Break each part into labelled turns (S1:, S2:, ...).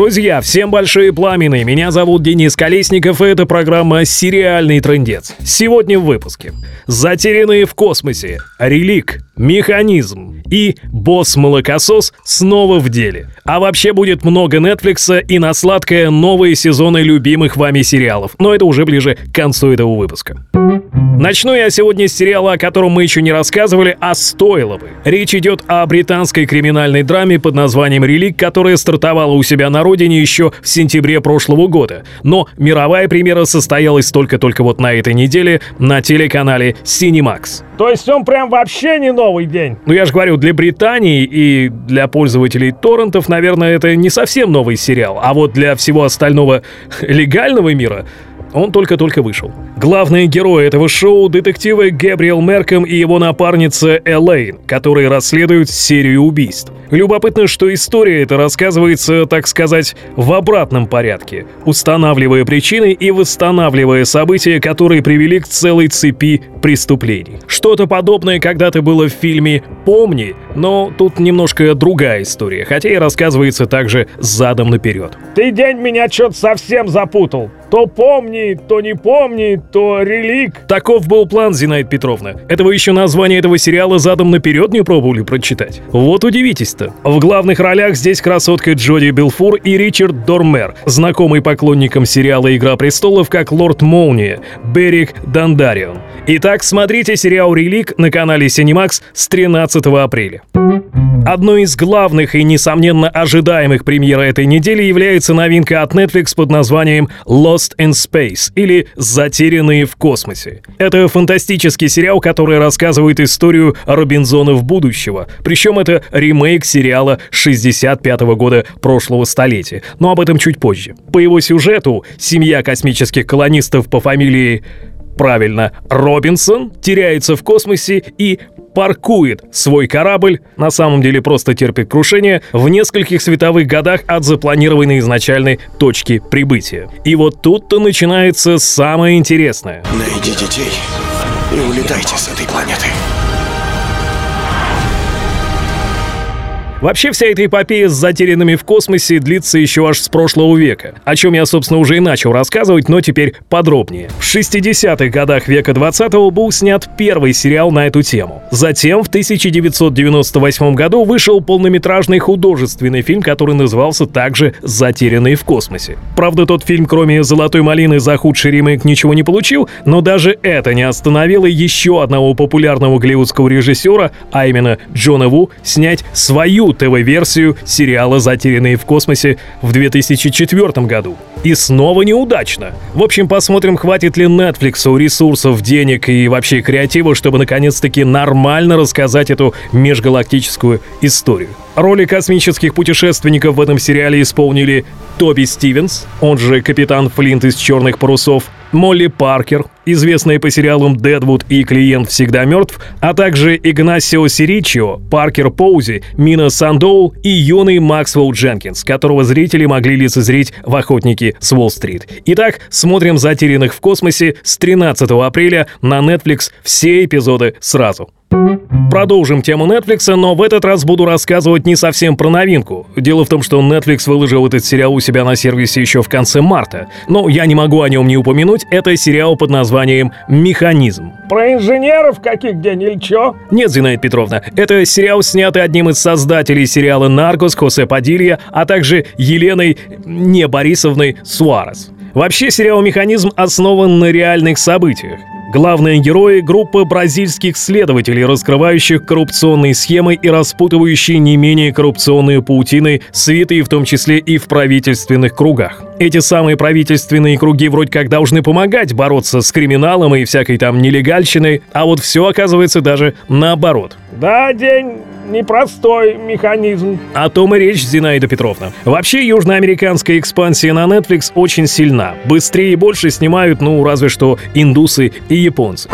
S1: Друзья, всем большие пламены. Меня зовут Денис Колесников, и это программа «Сериальный трендец». Сегодня в выпуске. Затерянные в космосе. Релик. Механизм. И босс-молокосос снова в деле. А вообще будет много Нетфликса и на сладкое новые сезоны любимых вами сериалов. Но это уже ближе к концу этого выпуска. Начну я сегодня с сериала, о котором мы еще не рассказывали, а стоило бы. Речь идет о британской криминальной драме под названием «Релик», которая стартовала у себя на родине еще в сентябре прошлого года. Но мировая премьера состоялась только-только вот на этой неделе на телеканале Cinemax.
S2: То есть он прям вообще не новый день?
S1: Ну я же говорю, для Британии и для пользователей торрентов, наверное, это не совсем новый сериал. А вот для всего остального легального мира он только-только вышел. Главные герои этого шоу — детективы Гэбриэл Мерком и его напарница Элейн, которые расследуют серию убийств. Любопытно, что история эта рассказывается, так сказать, в обратном порядке, устанавливая причины и восстанавливая события, которые привели к целой цепи преступлений. Что-то подобное когда-то было в фильме «Помни», но тут немножко другая история, хотя и рассказывается также задом наперед.
S2: Ты день меня что-то совсем запутал. То помни, то не помни, то релик.
S1: Таков был план, Зинаид Петровна. Этого еще название этого сериала задом наперед не пробовали прочитать. Вот удивитесь-то. В главных ролях здесь красотка Джоди Белфур и Ричард Дормер, знакомый поклонникам сериала «Игра престолов» как Лорд Молния, Берик Дандарион. Итак, смотрите сериал «Релик» на канале Cinemax с 13 апреля. Одной из главных и, несомненно, ожидаемых премьер этой недели является новинка от Netflix под названием Lost in Space или «Затерянные в космосе». Это фантастический сериал, который рассказывает историю Робинзонов будущего. Причем это ремейк сериала 65 -го года прошлого столетия. Но об этом чуть позже. По его сюжету семья космических колонистов по фамилии правильно, Робинсон теряется в космосе и паркует свой корабль, на самом деле просто терпит крушение, в нескольких световых годах от запланированной изначальной точки прибытия. И вот тут-то начинается самое интересное.
S3: Найди детей и улетайте с этой планеты.
S1: Вообще вся эта эпопея с затерянными в космосе длится еще аж с прошлого века, о чем я, собственно, уже и начал рассказывать, но теперь подробнее. В 60-х годах века 20-го был снят первый сериал на эту тему. Затем в 1998 году вышел полнометражный художественный фильм, который назывался также «Затерянные в космосе». Правда, тот фильм, кроме «Золотой малины» за худший ремейк ничего не получил, но даже это не остановило еще одного популярного голливудского режиссера, а именно Джона Ву, снять свою ТВ-версию сериала «Затерянные в космосе» в 2004 году. И снова неудачно. В общем, посмотрим, хватит ли Netflix ресурсов, денег и вообще креатива, чтобы наконец-таки нормально рассказать эту межгалактическую историю. Роли космических путешественников в этом сериале исполнили Тоби Стивенс, он же капитан Флинт из «Черных парусов», Молли Паркер, известная по сериалам «Дедвуд» и «Клиент всегда мертв», а также Игнасио Сиричио, Паркер Поузи, Мина Сандоул и юный Максвелл Дженкинс, которого зрители могли лицезреть в «Охотнике с Уолл-стрит». Итак, смотрим «Затерянных в космосе» с 13 апреля на Netflix все эпизоды сразу. Продолжим тему Netflix, но в этот раз буду рассказывать не совсем про новинку. Дело в том, что Netflix выложил этот сериал у себя на сервисе еще в конце марта. Но я не могу о нем не упомянуть, это сериал под названием «Механизм».
S2: Про инженеров каких день или чё?
S1: Нет, Зинаида Петровна, это сериал, снятый одним из создателей сериала «Наркос» Хосе Падилья, а также Еленой не Борисовной Суарес. Вообще сериал «Механизм» основан на реальных событиях. Главные герои — группа бразильских следователей, раскрывающих коррупционные схемы и распутывающие не менее коррупционные паутины, святые в том числе и в правительственных кругах. Эти самые правительственные круги вроде как должны помогать бороться с криминалом и всякой там нелегальщиной, а вот все оказывается даже наоборот.
S2: Да, день непростой механизм.
S1: О том и речь, Зинаида Петровна. Вообще, южноамериканская экспансия на Netflix очень сильна. Быстрее и больше снимают, ну, разве что индусы и японцы.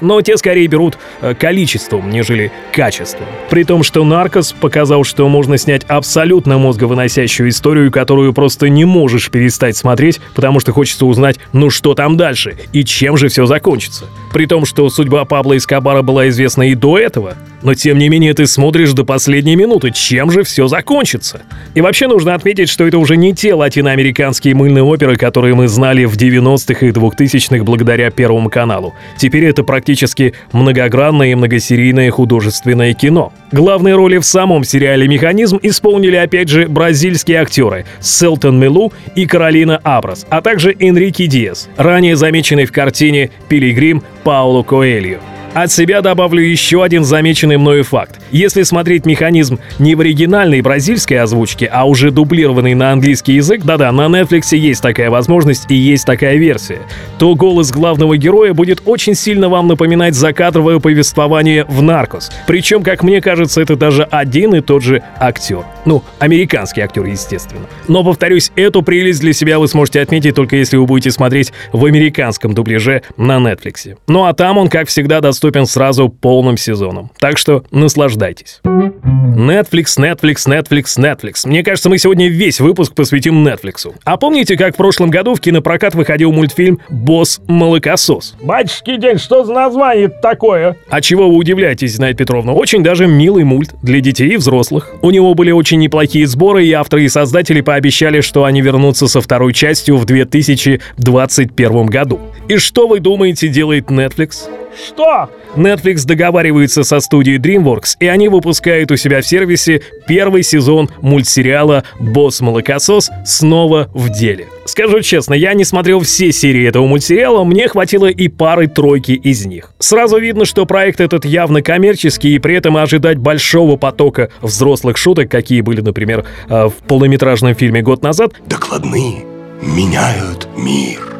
S1: Но те скорее берут э, количеством, нежели качеством. При том, что «Наркос» показал, что можно снять абсолютно мозговыносящую историю, которую просто не можешь перестать смотреть, потому что хочется узнать, ну что там дальше и чем же все закончится. При том, что судьба Пабло Эскобара была известна и до этого. Но тем не менее ты смотришь до последней минуты, чем же все закончится. И вообще нужно отметить, что это уже не те латиноамериканские мыльные оперы, которые мы знали в 90-х и 2000-х благодаря Первому каналу. Теперь это практически многогранное и многосерийное художественное кино. Главные роли в самом сериале «Механизм» исполнили опять же бразильские актеры Селтон Милу и Каролина Абрас, а также Энрике Диас, ранее замеченный в картине «Пилигрим» Пауло Коэльо. От себя добавлю еще один замеченный мною факт. Если смотреть механизм не в оригинальной бразильской озвучке, а уже дублированный на английский язык, да-да, на Netflix есть такая возможность и есть такая версия, то голос главного героя будет очень сильно вам напоминать закадровое повествование в «Наркос». Причем, как мне кажется, это даже один и тот же актер. Ну, американский актер, естественно. Но, повторюсь, эту прелесть для себя вы сможете отметить только если вы будете смотреть в американском дубляже на Netflix. Ну а там он, как всегда, доступен сразу полным сезоном. Так что наслаждайтесь. Netflix, Netflix, Netflix, Netflix. Мне кажется, мы сегодня весь выпуск посвятим Netflix. А помните, как в прошлом году в кинопрокат выходил мультфильм «Босс Молокосос»?
S2: Батюшки день, что за название такое?
S1: А чего вы удивляетесь, Зинаида Петровна? Очень даже милый мульт для детей и взрослых. У него были очень неплохие сборы, и авторы и создатели пообещали, что они вернутся со второй частью в 2021 году. И что вы думаете делает Netflix?
S2: Что?
S1: Netflix договаривается со студией DreamWorks, и они выпускают у себя в сервисе первый сезон мультсериала «Босс-молокосос» снова в деле. Скажу честно, я не смотрел все серии этого мультсериала, мне хватило и пары-тройки из них. Сразу видно, что проект этот явно коммерческий, и при этом ожидать большого потока взрослых шуток, какие были, например, э, в полнометражном фильме год назад.
S3: Докладные меняют мир.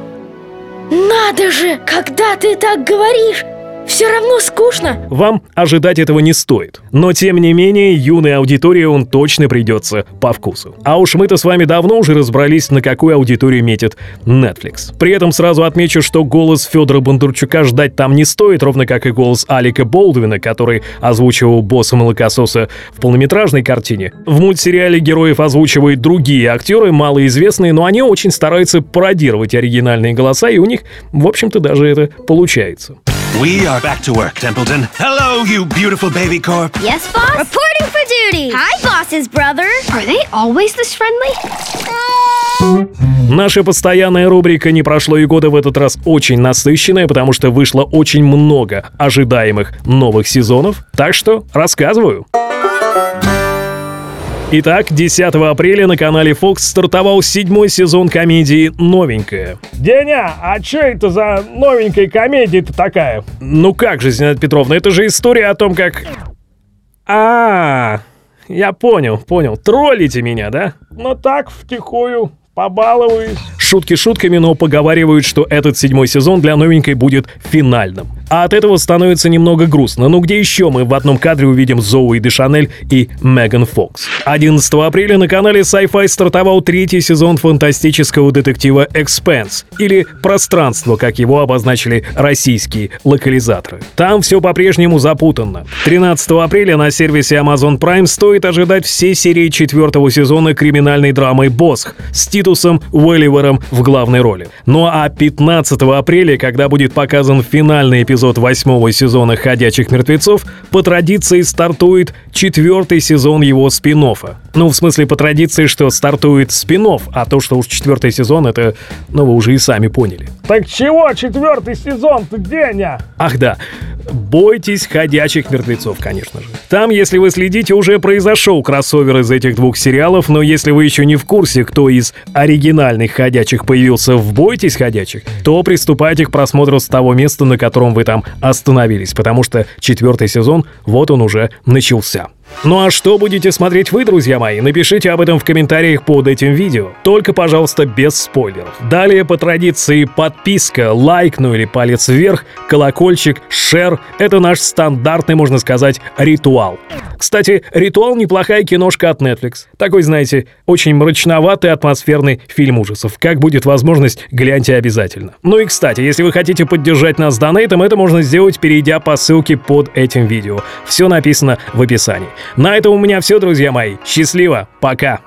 S4: Надо же, когда ты так говоришь, все равно скучно.
S1: Вам ожидать этого не стоит. Но тем не менее, юной аудитории он точно придется по вкусу. А уж мы-то с вами давно уже разобрались, на какую аудиторию метит Netflix. При этом сразу отмечу, что голос Федора Бондарчука ждать там не стоит, ровно как и голос Алика Болдвина, который озвучивал босса молокососа в полнометражной картине. В мультсериале героев озвучивают другие актеры, малоизвестные, но они очень стараются пародировать оригинальные голоса, и у них, в общем-то, даже это получается.
S5: We are back to work, Templeton. Hello, you beautiful baby corp.
S4: Yes, boss? Reporting for duty. Hi, boss's brother. Are they always this friendly?
S1: Наша постоянная рубрика «Не прошло и года» в этот раз очень насыщенная, потому что вышло очень много ожидаемых новых сезонов. Так что рассказываю. Итак, 10 апреля на канале Fox стартовал седьмой сезон комедии «Новенькая».
S2: Деня, а что это за новенькая комедия-то такая?
S1: Ну как же, Зинаида Петровна, это же история о том, как... А, я понял, понял. Троллите меня, да?
S2: Ну так, втихую, побалуюсь.
S1: Шутки шутками, но поговаривают, что этот седьмой сезон для новенькой будет финальным. А от этого становится немного грустно. Ну где еще мы в одном кадре увидим Зоуи Дешанель и Меган Фокс? 11 апреля на канале Sci-Fi стартовал третий сезон фантастического детектива «Экспенс» или «Пространство», как его обозначили российские локализаторы. Там все по-прежнему запутанно. 13 апреля на сервисе Amazon Prime стоит ожидать все серии четвертого сезона криминальной драмы «Босх» с Титусом Уэлливером в главной роли. Ну а 15 апреля, когда будет показан финальный эпизод эпизод восьмого сезона «Ходячих мертвецов», по традиции стартует четвертый сезон его спин -оффа. Ну, в смысле, по традиции, что стартует спин а то, что уж четвертый сезон, это, ну, вы уже и сами поняли.
S2: Так чего четвертый сезон-то, Деня?
S1: Ах да, бойтесь ходячих мертвецов, конечно же. Там, если вы следите, уже произошел кроссовер из этих двух сериалов, но если вы еще не в курсе, кто из оригинальных ходячих появился в «Бойтесь ходячих», то приступайте к просмотру с того места, на котором вы там остановились, потому что четвертый сезон, вот он уже начался. Ну а что будете смотреть вы, друзья мои? Напишите об этом в комментариях под этим видео. Только, пожалуйста, без спойлеров. Далее, по традиции, подписка, лайк, ну или палец вверх, колокольчик, шер — это наш стандартный, можно сказать, ритуал. Кстати, «Ритуал» — неплохая киношка от Netflix. Такой, знаете, очень мрачноватый атмосферный фильм ужасов. Как будет возможность, гляньте обязательно. Ну и, кстати, если вы хотите поддержать нас донейтом, это можно сделать, перейдя по ссылке под этим видео. Все написано в описании. На этом у меня все, друзья мои. Счастливо, пока!